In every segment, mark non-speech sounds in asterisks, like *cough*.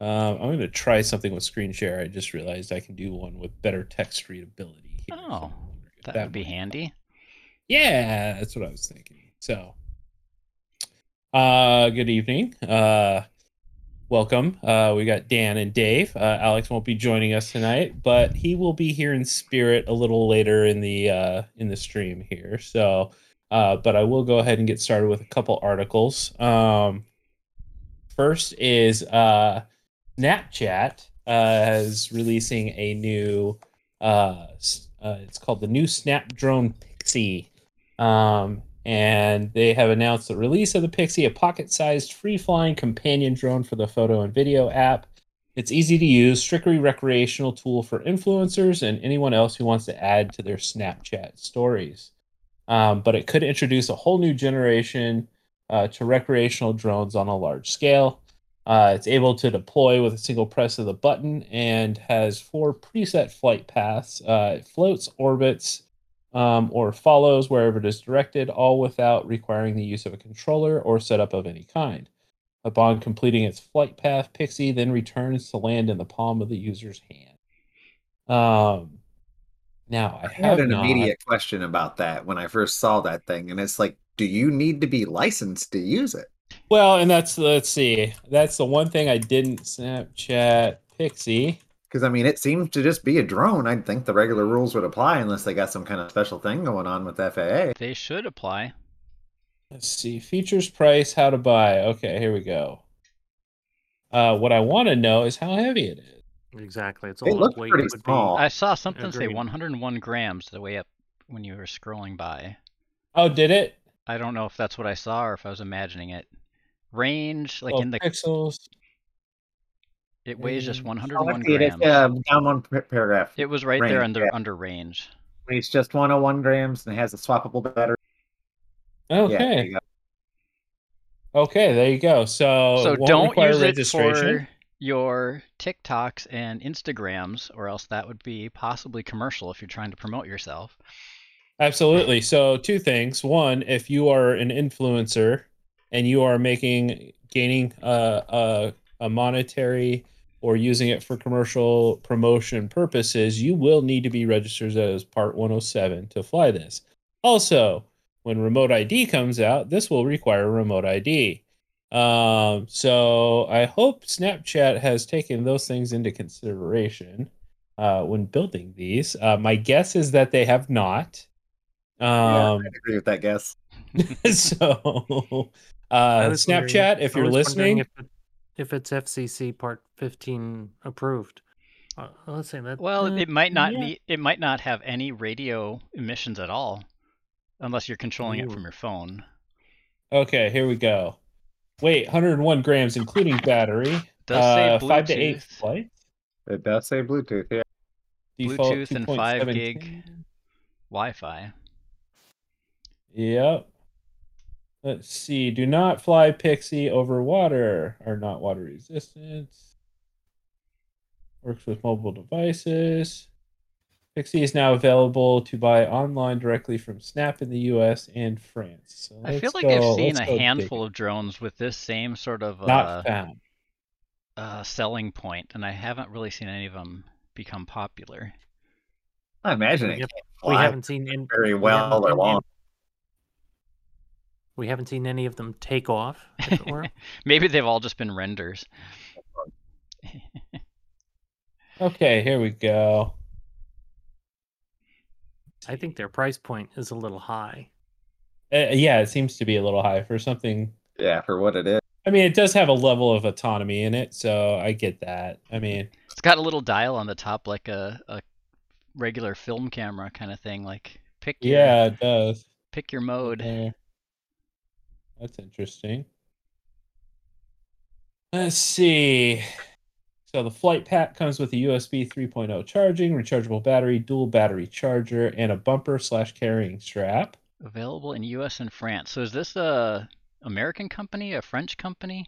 Um, I'm going to try something with screen share. I just realized I can do one with better text readability. Here. Oh, that, that would be handy. Yeah, that's what I was thinking. So, uh, good evening. Uh, welcome. Uh, we got Dan and Dave. Uh, Alex won't be joining us tonight, but he will be here in spirit a little later in the uh, in the stream here. So, uh, but I will go ahead and get started with a couple articles. Um, first is uh, Snapchat uh, is releasing a new. Uh, uh, it's called the new Snap Drone Pixie. Um, and they have announced the release of the Pixie, a pocket sized free flying companion drone for the photo and video app. It's easy to use, strictly recreational tool for influencers and anyone else who wants to add to their Snapchat stories. Um, but it could introduce a whole new generation uh, to recreational drones on a large scale. Uh, it's able to deploy with a single press of the button and has four preset flight paths. Uh, it floats, orbits, um, or follows wherever it is directed, all without requiring the use of a controller or setup of any kind. Upon completing its flight path, Pixie then returns to land in the palm of the user's hand. Um, now I I had an not. immediate question about that when I first saw that thing, and it's like, do you need to be licensed to use it? Well, and that's let's see. That's the one thing I didn't Snapchat Pixie. Because I mean, it seems to just be a drone. I'd think the regular rules would apply unless they got some kind of special thing going on with FAA. They should apply. Let's see. Features, price, how to buy. Okay, here we go. Uh, what I want to know is how heavy it is. Exactly. It's It all looks weight pretty small. Be. I saw something say 101 grams the way up when you were scrolling by. Oh, did it? I don't know if that's what I saw or if I was imagining it. Range, like in the, pixels. it weighs just 101 Oh, it. It's, grams. uh, down one paragraph. It was right there under yeah. under range. It's just 101 grams and it has a swappable battery. Okay. you go. Okay, there you go. So, so don't require use it registration. for your TikToks and Instagrams, or else that would be possibly commercial if you're trying to promote yourself. Absolutely. So, two things. One, if you are an influencer and you are making gaining a a, a monetary or using it for commercial promotion purposes, you will need to be registered as Part 107 to fly this. Also, when remote ID comes out, this will require remote ID. Um, so I hope Snapchat has taken those things into consideration uh, when building these. Uh, my guess is that they have not. Yeah, Um, I'd agree with that guess. *laughs* *laughs* so, uh, was Snapchat, if you're listening, if, it, if it's FCC Part 15 approved. Uh, let's say that. Well, uh, it might not yeah. be. It might not have any radio emissions at all, unless you're controlling it from your phone. okay, here we go. Wait, 101 grams, including battery. Does say uh, five to eight Bluetooth. flights. It does say Bluetooth. Yeah. Default Bluetooth and 5 gig. Wi-Fi. Yep. Let's see. Do not fly Pixie over water. Are not water resistant. Works with mobile devices. Pixie is now available to buy online directly from Snap in the U.S. and France. So I feel let's like I've seen a handful digging. of drones with this same sort of not uh, found. uh, selling point, and I haven't really seen any of them become popular. I imagine it Yep. can't We haven't seen in, very well haven't or seen- long. We haven't seen any of them take off, if it were. *laughs* Maybe they've all just been renders. *laughs* Okay, here we go. I think their price point is a little high. Uh, yeah, it seems to be a little high for something. Yeah, for what it is. I mean, it does have a level of autonomy in it, so I get that. I mean, It's got a little dial on the top, like a, a regular film camera kind of thing. Like pick your yeah, it does. pick your mode. That's interesting. Let's see. So the flight pack comes with a USB 3.0 charging, rechargeable battery, dual battery charger, and a bumper slash carrying strap. Available in U.S. and France. So is this a American company, a French company?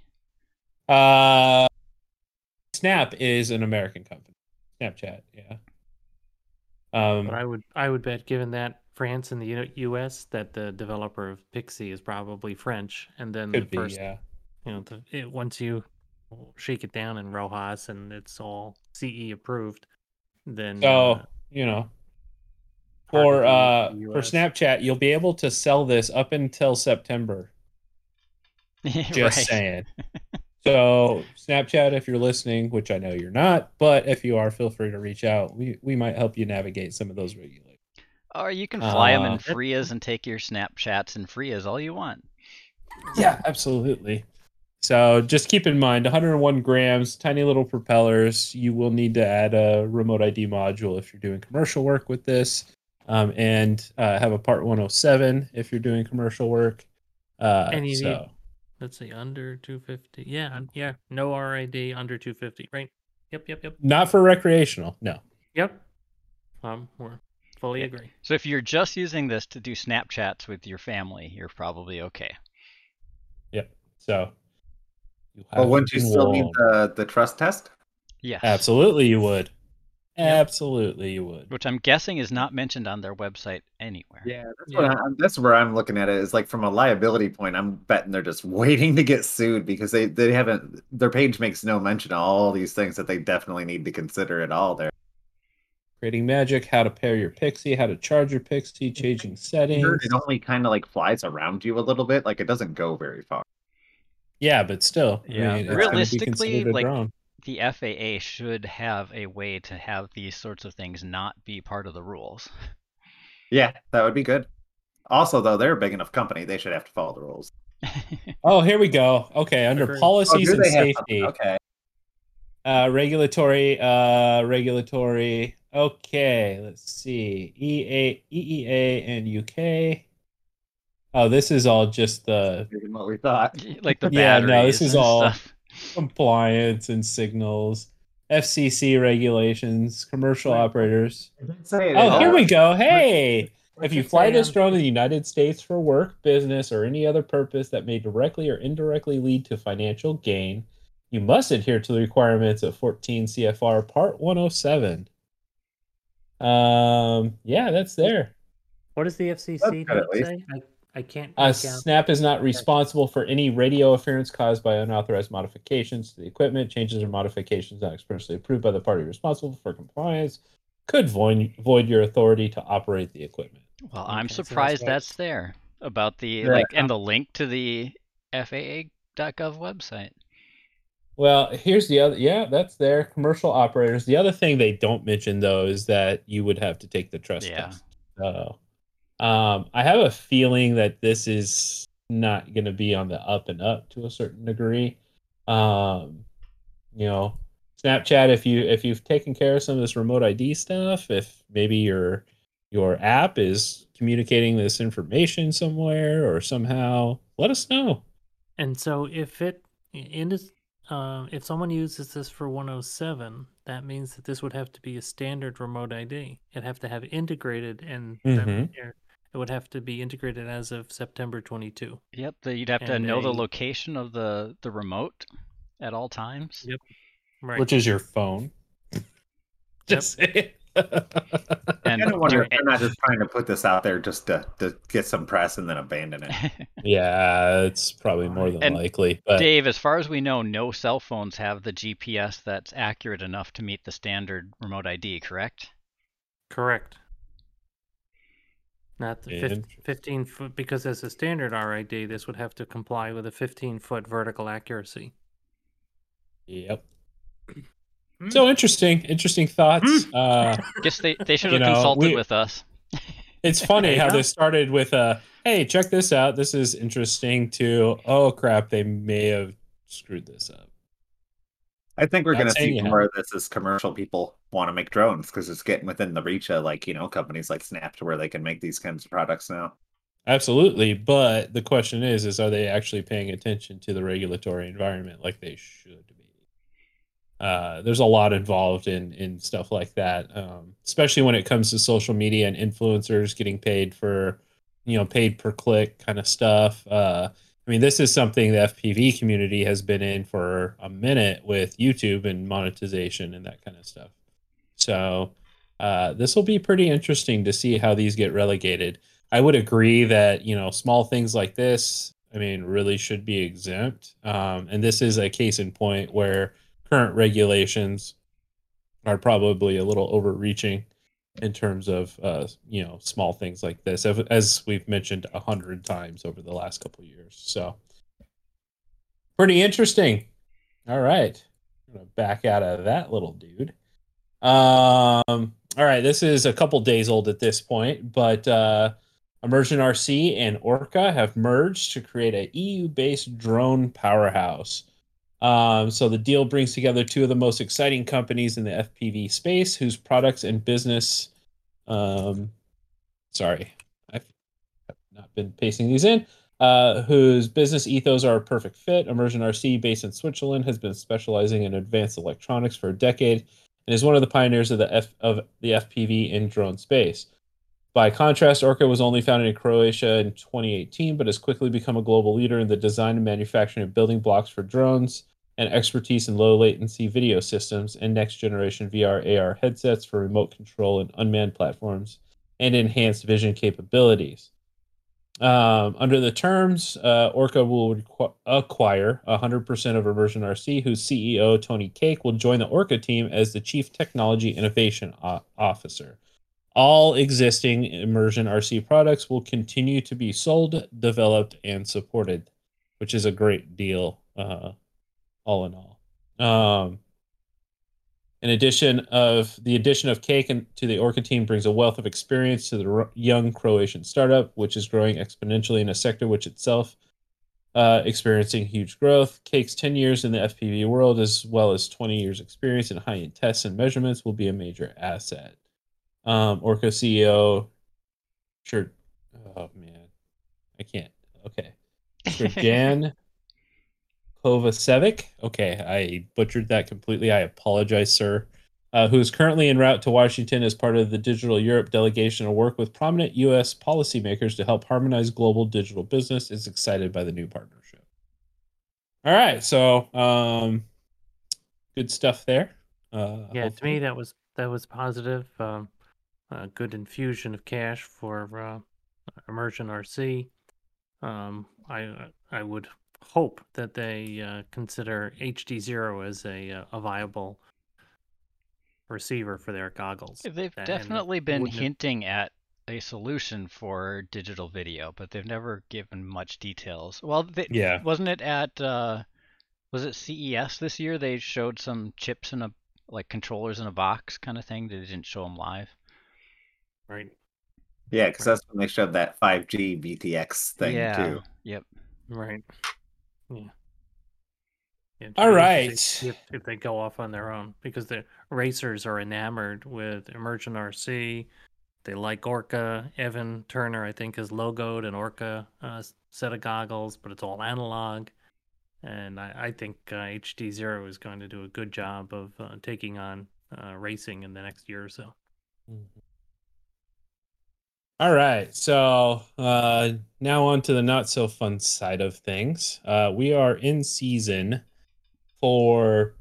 Uh, Snap is an American company. Snapchat, yeah. Um, But I would I would bet, given that France and the U.S., that the developer of Pixie is probably French, and then could the be, first, yeah. you know, the, it, once you shake it down in Rojas and it's all CE approved, then So uh, you know, for uh for Snapchat, you'll be able to sell this up until September. *laughs* Just right. saying. So Snapchat, if you're listening, which I know you're not, but if you are, feel free to reach out. We we might help you navigate some of those regulations. Or you can fly them Uh, in that- Frias and take your Snapchats in Frias all you want. Yeah, absolutely. So just keep in mind 101 grams, tiny little propellers. You will need to add a remote ID module if you're doing commercial work with this, um, and uh, have a part 107 if you're doing commercial work. Uh, And you so need- let's see, under 250. Yeah, yeah, no RID under 250, right? Yep, yep, yep, not for recreational. No. yep. Um, we're fully agree. So if you're just using this to do Snapchats with your family, you're probably okay. Yep. So. You Well, have wouldn't you still need the the trust test? Yes. Absolutely, you would. Absolutely, you would. Which I'm guessing is not mentioned on their website anywhere. Yeah, that's Yeah. what I, that's where I'm looking at it. Is like from a liability point, I'm betting they're just *laughs* waiting to get sued because they they haven't their page makes no mention of all these things that they definitely need to consider at all. There, Creating magic, how to pair your pixie, how to charge your pixie, changing settings. it only kind of like flies around you a little bit, like it doesn't go very far. Yeah, but still, I Yeah, mean, it's be realistically, like- drone. The FAA should have a way to have these sorts of things not be part of the rules. Yeah, that would be good. Also, though, they're a big enough company; they should have to follow the rules. *laughs* Oh, here we go. Okay, under Agreed. Oh, policies do and safety, something? Okay, uh, regulatory, uh, regulatory. Okay, let's see. EA, EEA, and UK. Oh, this is all just the what we thought. like the *laughs* Yeah, no, this is all- stuff. compliance and signals, FCC regulations, commercial Right. operators. Oh, is. here oh. we go. Hey. If you fly this drone in the United States for work, business, or any other purpose that may directly or indirectly lead to financial gain, you must adhere to the requirements of 14 CFR Part 107. Um, yeah, that's there. What does the FCC good, say? I, I can't Uh. Snap is not responsible for any radio interference caused by unauthorized modifications to the equipment. Changes or modifications not expressly approved by the party responsible for compliance could void, void your authority to operate the equipment. Well, I'm Okay, so that's surprised that's there about the Yeah. like and the link to the FAA.gov website. Well, here's the other. Yeah, that's there. Commercial operators. The other thing they don't mention though is that you would have to take the trust Yeah. test. So, um, I have a feeling that this is not going to be on the up and up to a certain degree. Um, you know, Snapchat. If you if you've taken care of some of this remote ID stuff, if maybe your your app is communicating this information somewhere or somehow, let us know. And so if it in this, uh, if someone uses this for 107, that means that this would have to be a standard remote ID. It'd have to have integrated, and then Mhm. it would have to be integrated as of September 22. Yep, the, you'd have to And know the location of the the remote at all times. Yep. Right. which is your phone. *laughs* Just say *laughs* And I kind of wonder do- if they're not just trying to put this out there just to, to get some press and then abandon it. *laughs* yeah, it's probably more than And likely. But Dave, as far as we know, no cell phones have the GPS that's accurate enough to meet the standard remote ID, correct? Correct. Not the fif- 15 foot, because as a standard RID, this would have to comply with a 15 foot vertical accuracy. yep. Hmm. So interesting, interesting thoughts. Uh, *laughs* Guess they, they should You have know, consulted we- with us. *laughs* it's funny how go. this started with a hey, check this out. This is interesting. To oh crap, they may have screwed this up. I think we're going to see more of this as commercial people want to make drones because it's getting within the reach of like you know companies like Snap to where they can make these kinds of products now. Absolutely, but the question is: is are they actually paying attention to the regulatory environment like they should be? Uh, there's a lot involved in in stuff like that, um, especially when it comes to social media and influencers getting paid for, you know, paid per click kind of stuff. Uh, I mean, this is something the FPV community has been in for a minute with YouTube and monetization and that kind of stuff. So uh, this will be pretty interesting to see how these get relegated. I would agree that you know small things like this I mean, really should be exempt. Um, and this is a case in point where current regulations are probably a little overreaching in terms of uh, you know small things like this, as we've mentioned a hundred times over the last couple years. So pretty interesting. All right, I'm gonna back out of that little dude. Um, all right, this is a couple days old at this point, but uh, Immersion RC and Orqa have merged to create a EU-based drone powerhouse. Um, so the deal brings together two of the most exciting companies in the FPV space, whose products and business, um, sorry, I've not been pasting these in, uh, whose business ethos are a perfect fit. Immersion RC, based in Switzerland, has been specializing in advanced electronics for a decade and is one of the pioneers of the F, of the FPV in drone space. By contrast, Orqa was only founded in Croatia in 2018, but has quickly become a global leader in the design and manufacturing of building blocks for drones and expertise in low latency video systems and next generation VR AR headsets for remote control and unmanned platforms and enhanced vision capabilities. Um, under the terms, uh, Orqa will requ- acquire 100% of Immersion RC, whose CEO, Tony Cake, will join the Orqa team as the Chief Technology Innovation o- Officer. All existing Immersion RC products will continue to be sold, developed, and supported, which is a great deal uh, all in all. Um, in addition of the addition of Cake and to the Orqa team brings a wealth of experience to the young Croatian startup, which is growing exponentially in a sector which itself uh, experiencing huge growth. Cake's 10 years in the FPV world, as well as 20 years experience in high-end tests and measurements, will be a major asset. Um, Orqa CEO, sure. Oh man, I can't. Okay, *laughs* Sir Jan Kovacevic. Okay, I butchered that completely. I apologize, sir. Uh, who is currently en route to Washington as part of the Digital Europe delegation to work with prominent U.S. policymakers to help harmonize global digital business, is excited by the new partnership. All right, so um, good stuff there. Uh, yeah, hopefully. to me that was that was positive. Um, a good infusion of cash for uh, Immersion RC. Um, I I would hope that they uh, consider HD Zero as a uh, a viable receiver for their goggles. They've definitely been hinting at a solution for digital video, but they've never given much details. Well, they, yeah, wasn't it at uh, was it CES this year? They showed some chips in a like controllers in a box kind of thing. They didn't show them live. Right. Yeah, because that's when they showed that 5G VTX thing yeah. too. Yep. Right. Yeah. yeah All right. If, if they go off on their own, because the racers are enamored with Immersion RC. They like Orqa. Evan Turner, I think, is logoed an Orqa uh, set of goggles, but it's all analog. And I, I think uh, HD Zero is going to do a good job of uh, taking on uh, racing in the next year or so. Mm-hmm. All right. So uh, now on to the not so fun side of things. Uh, we are in season for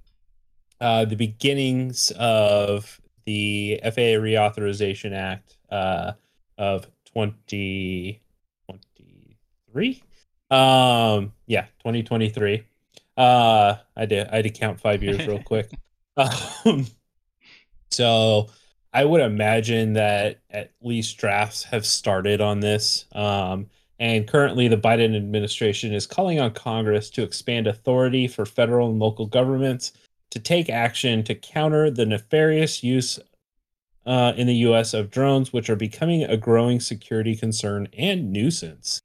uh, the beginnings of the FAA Reauthorization Act uh, of 2023. Um, yeah, 2023. Uh, I did. I did count five years real *laughs* quick. Um, so I would imagine that at least drafts have started on this. Um, and currently, the Biden administration is calling on Congress to expand authority for federal and local governments to take action to counter the nefarious use uh, in the U.S. of drones, which are becoming a growing security concern and nuisance.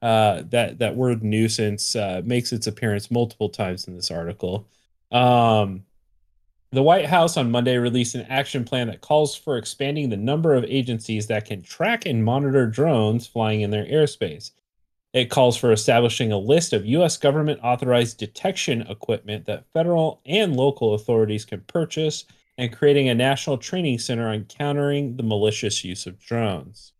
Uh, that that word nuisance uh, makes its appearance multiple times in this article. Um, the White House on Monday released an action plan that calls for expanding the number of agencies that can track and monitor drones flying in their airspace. It calls for establishing a list of U.S. government authorized detection equipment that federal and local authorities can purchase and creating a national training center on countering the malicious use of drones.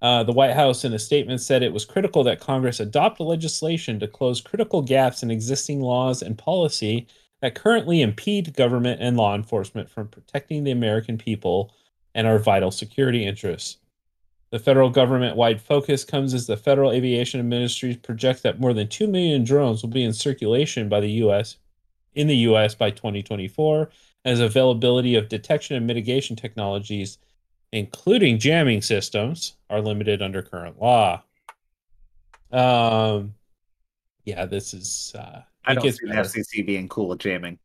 Uh, the White House, in a statement, said it was critical that Congress adopt legislation to close critical gaps in existing laws and policy that currently impede government and law enforcement from protecting the American people and our vital security interests. The federal government wide focus comes as the Federal Aviation Administration projects that more than 2 million drones will be in circulation by the US in the US by 2024 as availability of detection and mitigation technologies including jamming systems are limited under current law. Um yeah, this is uh I don't see the FCC being cool with jamming.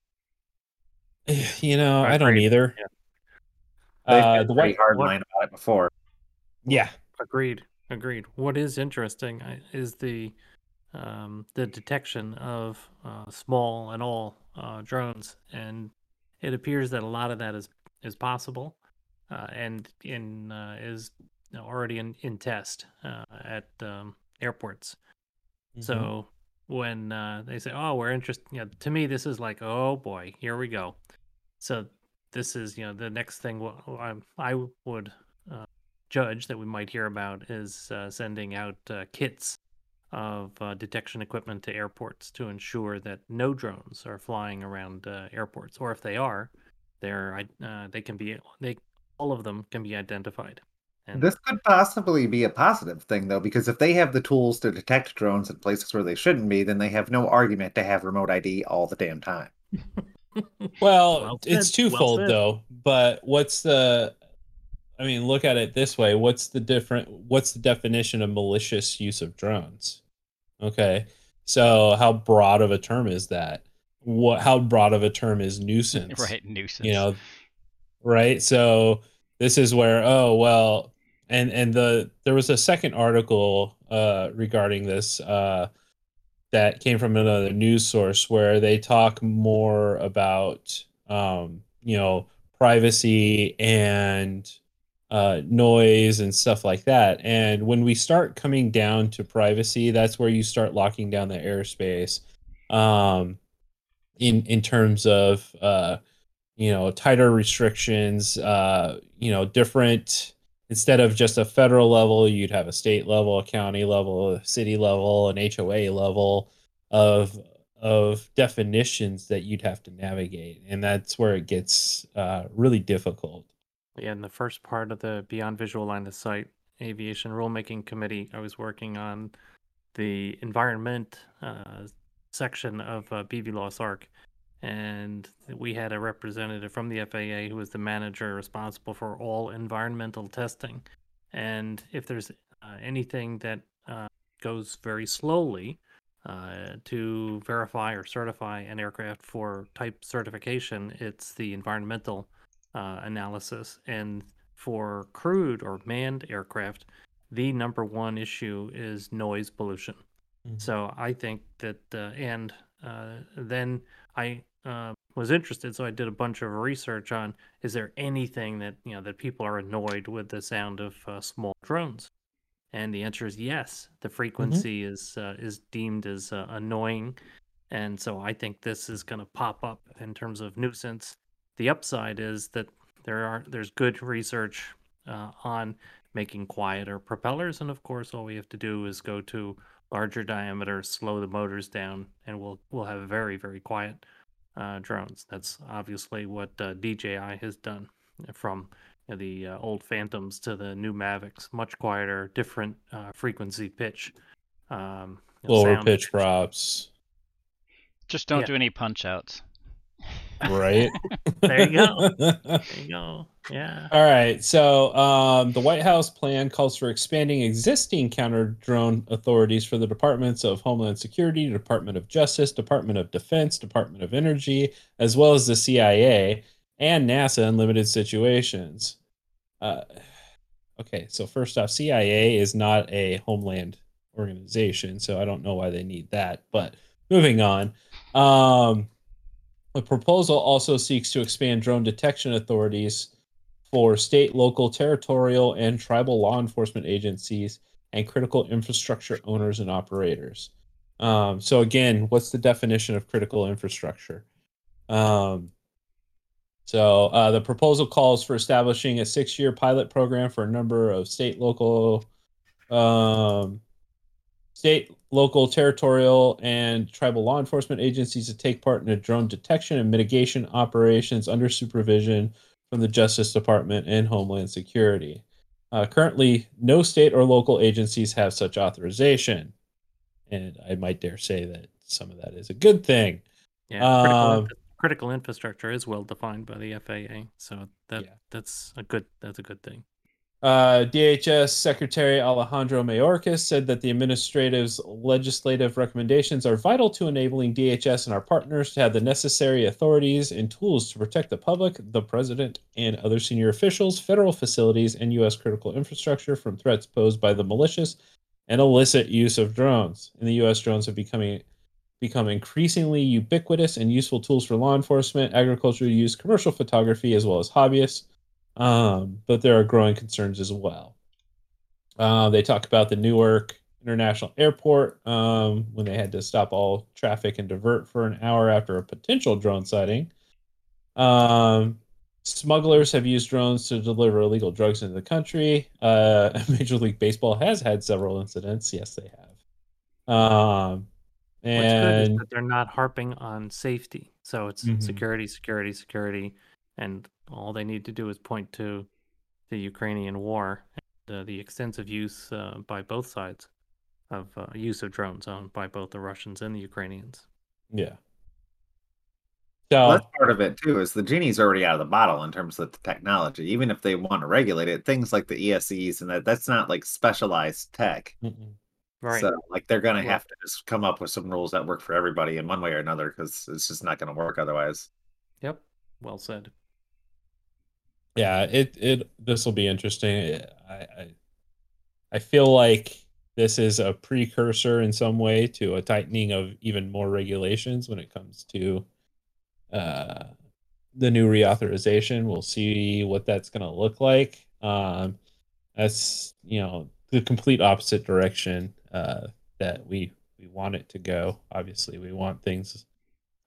*sighs* You know, I, I don't either. Yeah. They've uh, the white hard line about it before. Yeah. Agreed. Agreed. What is interesting uh, is the um, the detection of uh, small and all uh, drones, and it appears that a lot of that is is possible, uh, and in uh, is already in in test uh, at um, airports. Mm-hmm. So when they say, "Oh, we're interested," you know, to me this is like, "Oh boy, here we go." So this is you know the next thing I, would uh, judge that we might hear about is uh, sending out uh, kits of uh, detection equipment to airports to ensure that no drones are flying around uh, airports, or if they are, they're uh, they can be they all of them can be identified. And... This could possibly be a positive thing, though, because if they have the tools to detect drones in places where they shouldn't be, then they have no argument to have remote ID all the damn time. *laughs* well, well it's twofold well though. But what's the? I mean, look at it this way. What's the different? What's the definition of malicious use of drones? Okay, so how broad of a term is that? What? How broad of a term is nuisance? *laughs* right, nuisance. You know, right. So this is where oh well, and and the there was a second article uh regarding this uh that came from another news source where they talk more about um, you know privacy and uh, noise and stuff like that. And when we start coming down to privacy, that's where you start locking down the airspace. Um, in in terms of uh, you know tighter restrictions, uh, you know different instead of just a federal level, you'd have a state level, a county level, a city level, an HOA level of of definitions that you'd have to navigate, and that's where it gets uh, really difficult. Yeah, in the first part of the Beyond Visual Line of Sight Aviation Rulemaking Committee, I was working on the environment uh, section of uh, BVLOS ARC, and we had a representative from the FAA who was the manager responsible for all environmental testing. And if there's uh, anything that uh, goes very slowly uh, to verify or certify an aircraft for type certification, it's the environmental uh, analysis. And for crewed or manned aircraft, the number one issue is noise pollution. Mm-hmm. So I think that, uh, and uh, then I uh, was interested, so I did a bunch of research on is there anything that you know that people are annoyed with the sound of uh, small drones, and the answer is yes. The mm-hmm. frequency mm-hmm. is uh, is deemed as uh, annoying, and so I think this is going to pop up in terms of nuisance. The upside is that there are there's good research uh, on making quieter propellers, and of course, all we have to do is go to larger diameter, slow the motors down, and we'll we'll have very very quiet uh, drones. That's obviously what uh, DJI has done from you know, the uh, old Phantoms to the new Mavics. Much quieter, different uh, frequency pitch, um, lower pitch props. Just don't yeah. do any punch outs. Right. *laughs* there you go. *laughs* There you go. Yeah. All right. So um, the White House plan calls for expanding existing counter drone authorities for the departments of Homeland Security, Department of Justice, Department of Defense, Department of Energy, as well as the CIA and NASA in limited situations. Uh, okay. So first off, CIA is not a Homeland organization, so I don't know why they need that. But moving on. Um, the proposal also seeks to expand drone detection authorities for state, local, territorial, and tribal law enforcement agencies and critical infrastructure owners and operators. Um, so, again, what's the definition of critical infrastructure? Um, so, uh, the proposal calls for establishing a six year pilot program for a number of state, local, um, state, local, territorial, and tribal law enforcement agencies to take part in a drone detection and mitigation operations under supervision from the Justice Department and Homeland Security. Uh, currently, no state or local agencies have such authorization, and I might dare say that some of that is a good thing. Yeah, um, critical, critical, infrastructure is well defined by the FAA, so that yeah. that's a good that's a good thing. Uh, DHS Secretary Alejandro Mayorkas said that the administrative's legislative recommendations are vital to enabling DHS and our partners to have the necessary authorities and tools to protect the public, the president, and other senior officials, federal facilities, and U.S. critical infrastructure from threats posed by the malicious and illicit use of drones. In the U.S., drones have becoming become increasingly ubiquitous and useful tools for law enforcement, agricultural use, commercial photography, as well as hobbyists. Um, but there are growing concerns as well. Uh, they talk about the Newark International Airport um, when they had to stop all traffic and divert for an hour after a potential drone sighting. Um, smugglers have used drones to deliver illegal drugs into the country. Uh, *laughs* Major League Baseball has had several incidents. Yes, they have. Um, and they're not harping on safety. So it's mm-hmm. security, security, security, and all they need to do is point to the Ukrainian war and uh, the extensive use uh, by both sides of uh, use of drones on by both the Russians and the Ukrainians. Yeah. So well, that's part of it too. Is the genie's already out of the bottle in terms of the technology. Even if they want to regulate it, things like the ESCs and that that's not like specialized tech. Mm-mm. Right. So like they're gonna have to just come up with some rules that work for everybody in one way or another because it's just not gonna work otherwise. Yep. Well said yeah, it it this will be interesting. I, I I feel like this is a precursor in some way to a tightening of even more regulations when it comes to uh, the new reauthorization. We'll see what that's going to look like. Um, that's you know the complete opposite direction uh, that we we want it to go. Obviously, we want things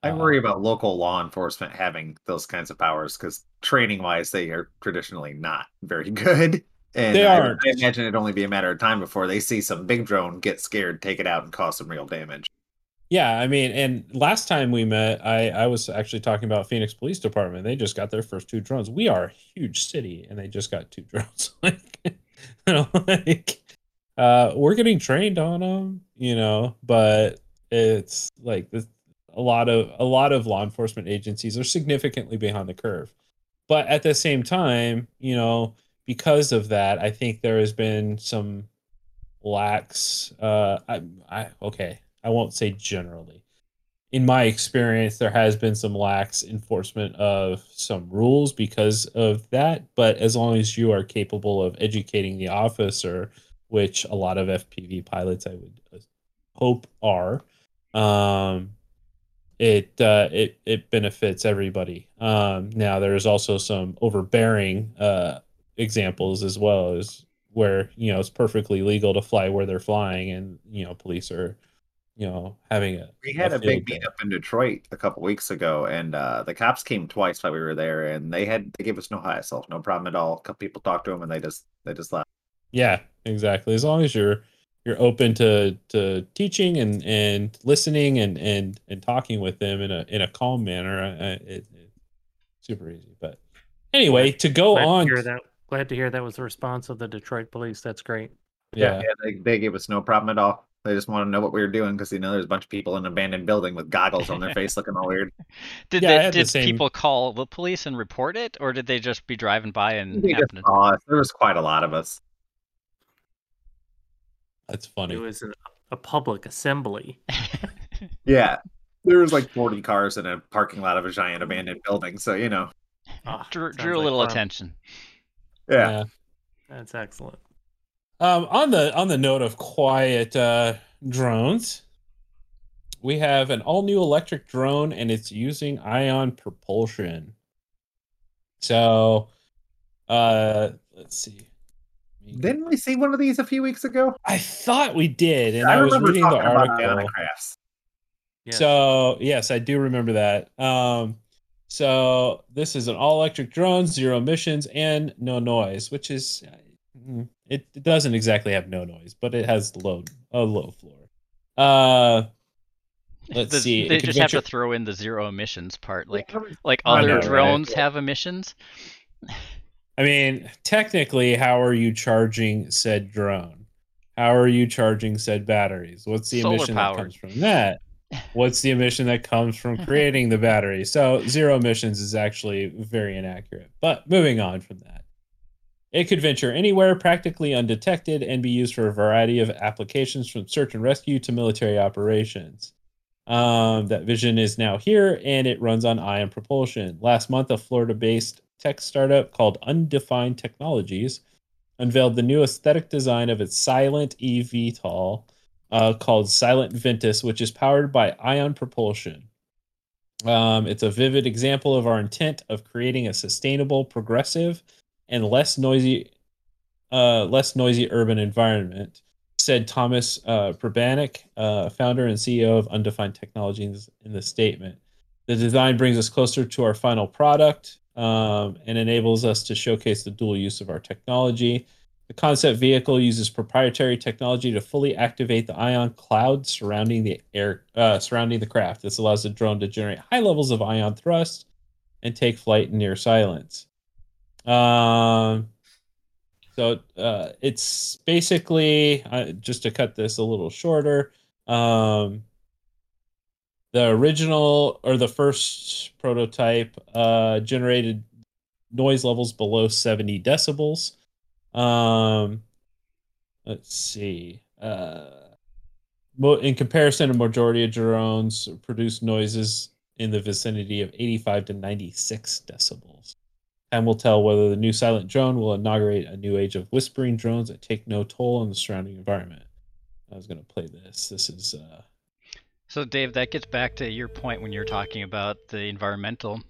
I uh, worry about local law enforcement having those kinds of powers because training wise, they are traditionally not very *laughs* good. And they are. I, I imagine it'd only be a matter of time before they see some big drone get scared, take it out, and cause some real damage. Yeah, I mean, and last time we met, I I was actually talking about Phoenix Police Department. They just got their first two drones. We are a huge city, and they just got two *laughs* drones. like, *laughs* you know, like, uh, we're getting trained on them, you know, but it's like this a lot of a lot of law enforcement agencies are significantly behind the curve. But at the same time you know because of that i think there has been some lacks uh i, I okay i won't say generally. In my experience there has been some lax enforcement of some rules because of that. But as long as you are capable of educating the officer which a lot of fpv pilots i would uh, hope are um it uh, it it benefits everybody. Um, now there's also some overbearing uh, examples as well as where you know it's perfectly legal to fly where they're flying, and you know police are you know having a. We had a, a big meet up in Detroit a couple weeks ago, and uh, the cops came twice while we were there, and they had they gave us no hassle, no problem at all. A couple people talked to them, and they just they just left. Yeah, exactly. As long as you're you're open to to teaching and and listening and and and talking with them in a in a calm manner. It, it, super easy. But anyway to go glad on to hear that glad to hear that was the response of the detroit police. That's great. Yeah, yeah. they, they gave us no problem at all. They just want to know what we were doing because you know there's a bunch of people in an abandoned building with goggles on their *laughs* face looking all weird. Did yeah, they, did the people call the police and report it, or did they just be driving by and There was quite a lot of us. That's funny. It was a, a public assembly. *laughs* yeah. There was like 40 cars in a parking lot of a giant abandoned building. So, you know. Oh, drew, drew a like little fun. attention. Yeah. yeah. That's excellent. Um, on the on the note of quiet uh, drones, we have an all new electric drone and it's using ion propulsion. So, uh, let's see. Didn't we see one of these a few weeks ago? I thought we did, and I, I was reading the article. Yes. So yes, I do remember that. Um, so this is an all-electric drone, zero emissions, and no noise, which is mm, it, it doesn't exactly have no noise, but it has low a low floor. Uh, let's the, see. They just have to throw in the zero emissions part, like like other drones right? have emissions. *laughs* I mean, technically, how are you charging said drone? How are you charging said batteries? What's the Solar emission powered. that comes from that? What's the emission that comes from *laughs* creating the battery? So, zero emissions is actually very inaccurate. But moving on from that, it could venture anywhere practically undetected and be used for a variety of applications from search and rescue to military operations. Um, that vision is now here and it runs on ion propulsion. Last month, a Florida based tech startup called Undefined Technologies unveiled the new aesthetic design of its silent eVTOL uh, called Silent Ventus, which is powered by ion propulsion. Um, it's a vivid example of our intent of creating a sustainable, progressive, and less noisy, uh, less noisy urban environment said Thomas uh, Pribanic, uh, founder and CEO of Undefined Technologies, in the statement. The design brings us closer to our final product um, and enables us to showcase the dual use of our technology. The concept vehicle uses proprietary technology to fully activate the ion cloud surrounding the air uh, surrounding the craft. This allows the drone to generate high levels of ion thrust and take flight in near silence. Um, so uh, it's basically uh, just to cut this a little shorter. Um, the original or the first prototype uh, generated noise levels below 70 decibels. Um, let's see. Uh, in comparison, a majority of drones produce noises in the vicinity of 85 to 96 decibels. Time will tell whether the new silent drone will inaugurate a new age of whispering drones that take no toll on the surrounding environment. I was going to play this. This is. Uh... So, Dave, that gets back to your point when you're talking about the environmental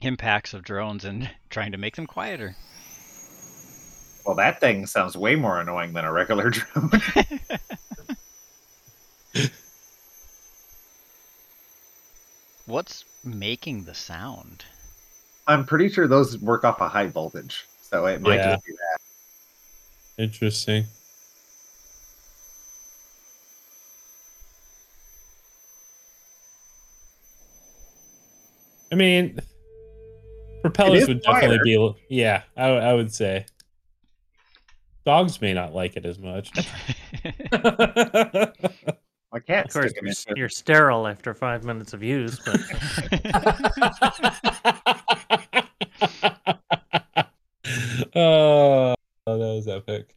impacts of drones and *laughs* trying to make them quieter. Well, that thing sounds way more annoying than a regular *laughs* drone. *laughs* What's making the sound? I'm pretty sure those work off a high voltage, so it might yeah. just be that. Interesting. I mean, propellers would definitely be. Yeah, I, I would say. Dogs may not like it as much. *laughs* *laughs* My cat. Of course, you're, you're sterile after five minutes of use, but. *laughs* oh, that was epic.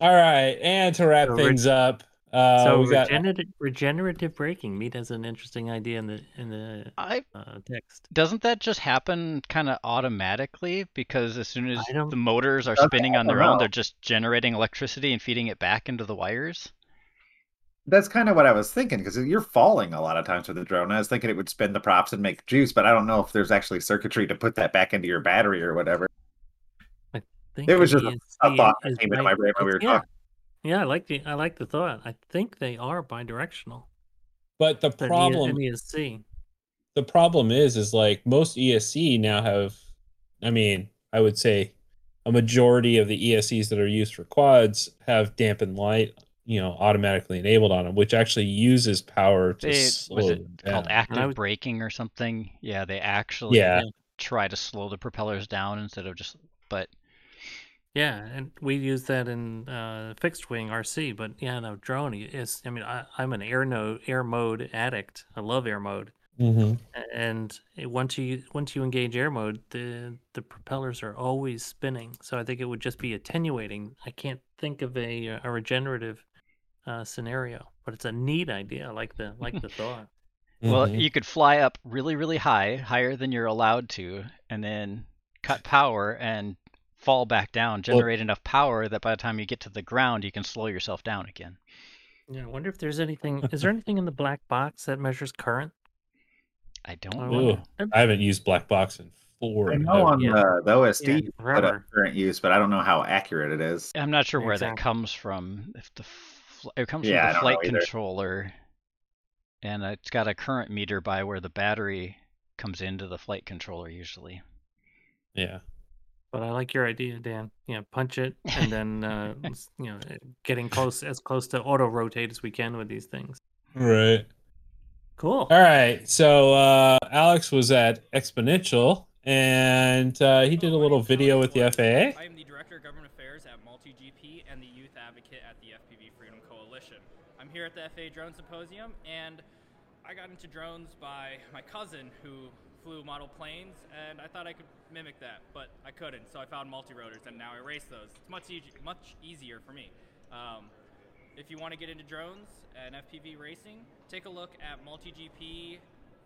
All right, and to wrap so things up, uh, so regenerative, got... regenerative braking. Meat has an interesting idea in the in the I, uh, text. Doesn't that just happen kind of automatically? Because as soon as the motors are spinning on their own, they're just generating electricity and feeding it back into the wires that's kind of what I was thinking because you're falling a lot of times with the drone. I was thinking it would spin the props and make juice, but I don't know if there's actually circuitry to put that back into your battery or whatever. I think it was just a, a thought that came into my brain when we were yeah. talking. Yeah, I like the I like the thought. I think they are bidirectional. But the problem ESC. The problem is is like most ESC now have I mean, I would say a majority of the ESCs that are used for quads have dampened light you know automatically enabled on them, which actually uses power to they, slow was it down. called active would... braking or something? Yeah, they actually yeah. try to slow the propellers down instead of just. But yeah, and we use that in uh, fixed wing RC. But yeah, no drone is. I mean, I, am an air no air mode addict. I love air mode. Mm-hmm. And once you once you engage air mode, the the propellers are always spinning. So I think it would just be attenuating. I can't think of a a regenerative uh, scenario, but it's a neat idea. I like the like the thought. *laughs* Well, mm-hmm. you could fly up really, really high, higher than you're allowed to, and then cut power and fall back down, generate well, enough power that by the time you get to the ground, you can slow yourself down again. Yeah, I wonder if there's anything. is there anything in the black box that measures current? I don't know. I haven't used black box in four. I know on the, the OSD yeah, current use, but I don't know how accurate it is. I'm not sure where exactly. that comes from. If the it comes yeah, from the flight controller, and it's got a current meter by where the battery comes into the flight controller usually. Yeah. But I like your idea, Dan. You know, punch it and then uh, *laughs* you know, getting close as close to auto rotate as we can with these things. Right. Cool. All right. So uh, Alex was at Xponential and uh, he did a little video with the FAA. I am the Director of Government Affairs at MultiGP and the Youth Advocate at the FPV Freedom Coalition. I'm here at the FAA Drone Symposium, and I got into drones by my cousin who flew model planes, and I thought I could mimic that, but I couldn't. So I found multi-rotors, and now I race those. It's much much easier for me. Um, if you want to get into drones and FPV racing, take a look at MultiGP.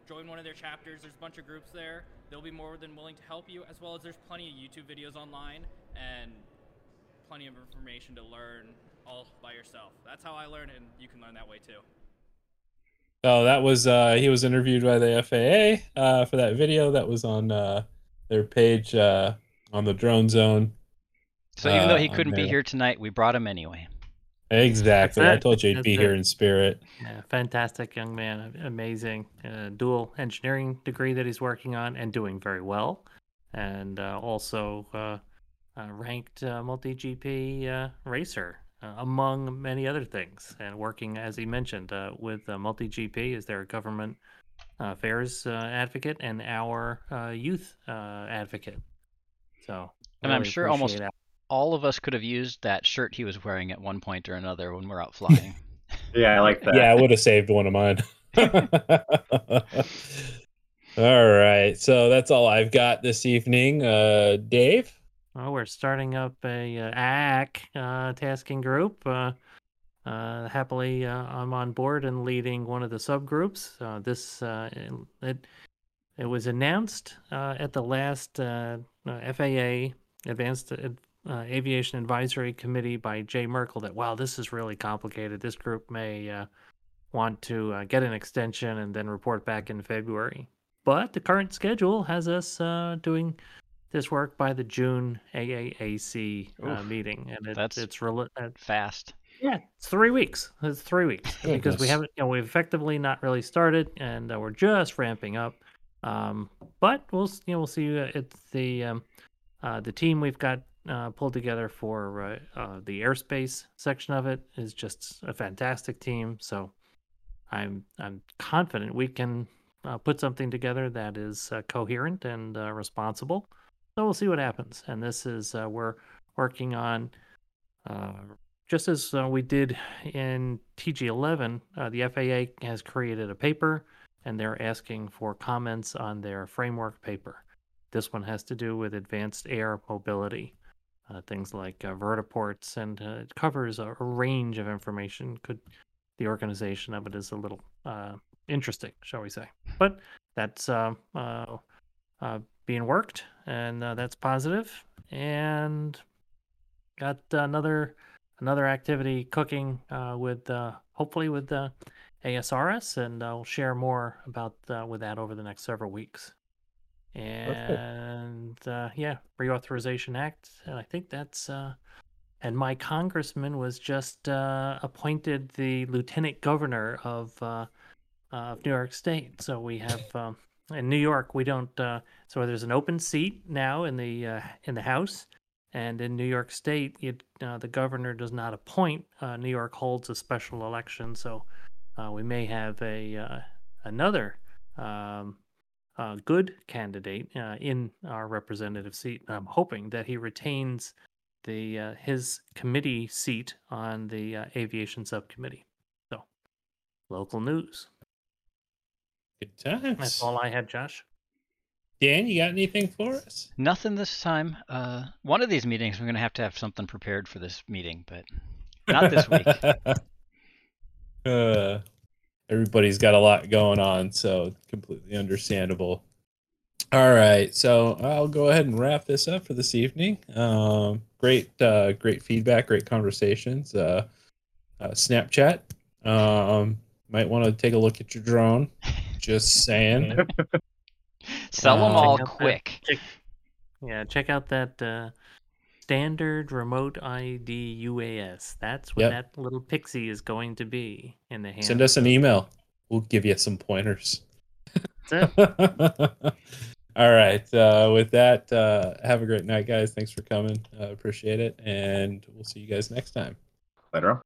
Join one of their chapters. There's a bunch of groups there. They'll be more than willing to help you, as well as there's plenty of YouTube videos online and plenty of information to learn all by yourself. That's how I learned, and you can learn that way too. Oh, that was uh, he was interviewed by the FAA uh, for that video that was on uh, their page uh, on the Drone Zone. So even though he uh, couldn't be here tonight, we brought him anyway. Exactly. I told you he'd be it. here in spirit. Yeah, fantastic young man, amazing uh, dual engineering degree that he's working on and doing very well, and also ranked MultiGP racer uh, among many other things, and working, as he mentioned, uh, with uh, MultiGP as their government uh, affairs uh, advocate and our uh, youth advocate. So, and I'm sure almost that. all of us could have used that shirt he was wearing at one point or another when we're out flying. *laughs* yeah, I like that. Yeah, I would have saved one of mine. *laughs* *laughs* all right, so that's all I've got this evening. Dave. Well, we're starting up a uh, ACK uh, tasking group. Uh, uh, happily, uh, I'm on board and leading one of the subgroups. Uh, this it it was announced at the last FAA Advanced Aviation Advisory Committee by Jay Merkle that wow, this is really complicated. This group may want to get an extension and then report back in February. But the current schedule has us doing this work by the June AAAC uh, meeting, and it, that's it's real uh, fast. Yeah, it's three weeks. It's three weeks because we haven't, you know, we've effectively not really started, and uh, we're just ramping up. Um, but we'll, you know, we'll see. Uh, it's the um, uh, the team we've got uh, pulled together for the airspace section of it is just a fantastic team. So I'm I'm confident we can put something together that is coherent and responsible so we'll see what happens. And this is uh, we're working on uh, just as uh, we did in TG11. Uh, the FAA has created a paper, and they're asking for comments on their framework paper. This one has to do with advanced air mobility, uh, things like uh, vertiports, and it covers a, a, range of information. Could the organization of it is a little interesting, shall we say? But that's being worked, and uh, that's positive. And got another another activity cooking uh, with uh, hopefully with the ASRS, and I'll share more about uh, with that over the next several weeks. And uh, yeah, Reauthorization Act, and I think that's. Uh, and my congressman was just appointed the lieutenant governor of of New York State. So we have um, in New York, we don't. Uh, so there's an open seat now in the uh, in the House, and in New York State, uh, the governor does not appoint. Uh, New York holds a special election, so uh, we may have a uh, another um, good candidate in our representative seat. I'm hoping that he retains the his committee seat on the aviation subcommittee. So, local news. Good times. That's all I had, Josh. Dan, you got anything for us? Nothing this time. Uh, one of these meetings, we're going to have to have something prepared for this meeting, but not this week. *laughs* uh, everybody's got a lot going on, so completely understandable. All right, so I'll go ahead and wrap this up for this evening. Um, great, uh, great feedback, great conversations. Uh, uh, Snapchat. Um, might want to take a look at your drone. Just saying. *laughs* Sell them uh, all quick. That, check, yeah, check out that uh, standard remote ID UAS. That's what yep. that little Pixy is going to be in the hand. Send us an email. We'll give you some pointers. That's it. *laughs* all right. Uh, with that, uh, have a great night, guys. Thanks for coming. Uh, appreciate it. And we'll see you guys next time. Later.